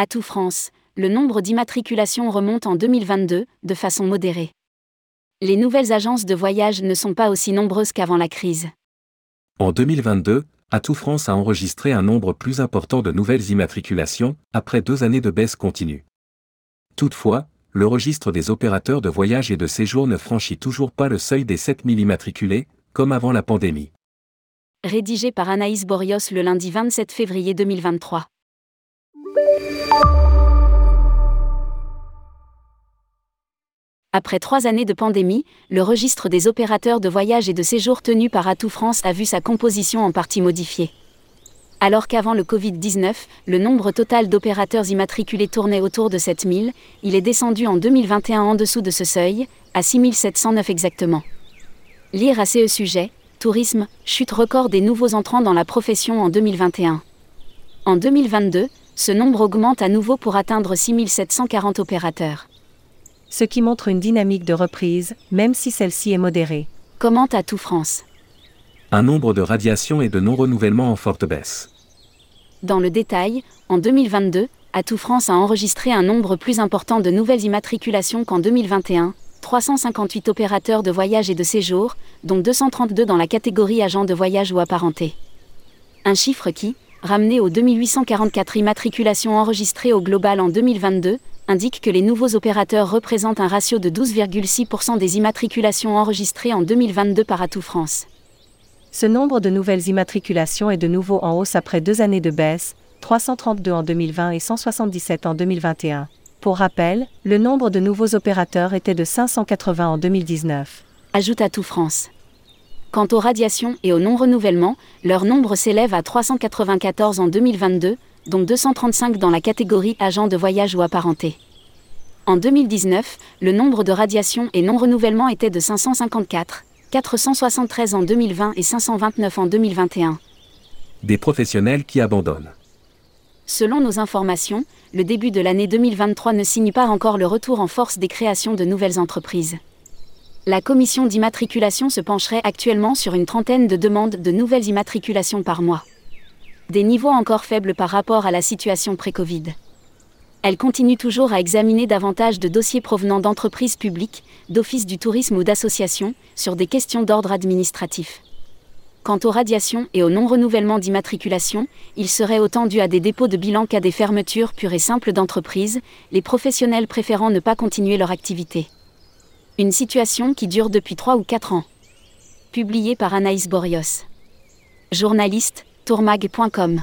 À tout France, le nombre d'immatriculations remonte en 2022, de façon modérée. Les nouvelles agences de voyage ne sont pas aussi nombreuses qu'avant la crise. En 2022, Atout France a enregistré un nombre plus important de nouvelles immatriculations, après deux années de baisse continue. Toutefois, le registre des opérateurs de voyage et de séjour ne franchit toujours pas le seuil des 7000 immatriculés, comme avant la pandémie. Rédigé par Anaïs Borios le lundi 27 février 2023. Après trois années de pandémie, le registre des opérateurs de voyage et de séjour tenu par Atout France a vu sa composition en partie modifiée. Alors qu'avant le Covid-19, le nombre total d'opérateurs immatriculés tournait autour de 7000, il est descendu en 2021 en dessous de ce seuil, à 6709 exactement. Lire à ce sujet, Tourisme, chute record des nouveaux entrants dans la profession en 2021. En 2022, ce nombre augmente à nouveau pour atteindre 6740 opérateurs ce qui montre une dynamique de reprise, même si celle-ci est modérée. Commente à tout France? Un nombre de radiations et de non-renouvellement en forte baisse. Dans le détail, en 2022, Atout France a enregistré un nombre plus important de nouvelles immatriculations qu'en 2021, 358 opérateurs de voyage et de séjour, dont 232 dans la catégorie agents de voyage ou apparentés. Un chiffre qui, ramené aux 2844 immatriculations enregistrées au global en 2022, indique que les nouveaux opérateurs représentent un ratio de 12,6% des immatriculations enregistrées en 2022 par Atout France. Ce nombre de nouvelles immatriculations est de nouveau en hausse après deux années de baisse, 332 en 2020 et 177 en 2021. Pour rappel, le nombre de nouveaux opérateurs était de 580 en 2019. Ajoute Atout France. Quant aux radiations et au non-renouvellement, leur nombre s'élève à 394 en 2022, dont 235 dans la catégorie agents de voyage ou apparentés. En 2019, le nombre de radiations et non-renouvellement était de 554, 473 en 2020 et 529 en 2021. Des professionnels qui abandonnent. Selon nos informations, le début de l'année 2023 ne signe pas encore le retour en force des créations de nouvelles entreprises. La commission d'immatriculation se pencherait actuellement sur une trentaine de demandes de nouvelles immatriculations par mois des niveaux encore faibles par rapport à la situation pré-Covid. Elle continue toujours à examiner davantage de dossiers provenant d'entreprises publiques, d'offices du tourisme ou d'associations, sur des questions d'ordre administratif. Quant aux radiations et au non-renouvellement d'immatriculation, il serait autant dû à des dépôts de bilan qu'à des fermetures pures et simples d'entreprises, les professionnels préférant ne pas continuer leur activité. Une situation qui dure depuis 3 ou 4 ans. Publié par Anaïs Borios. Journaliste, tourmag.com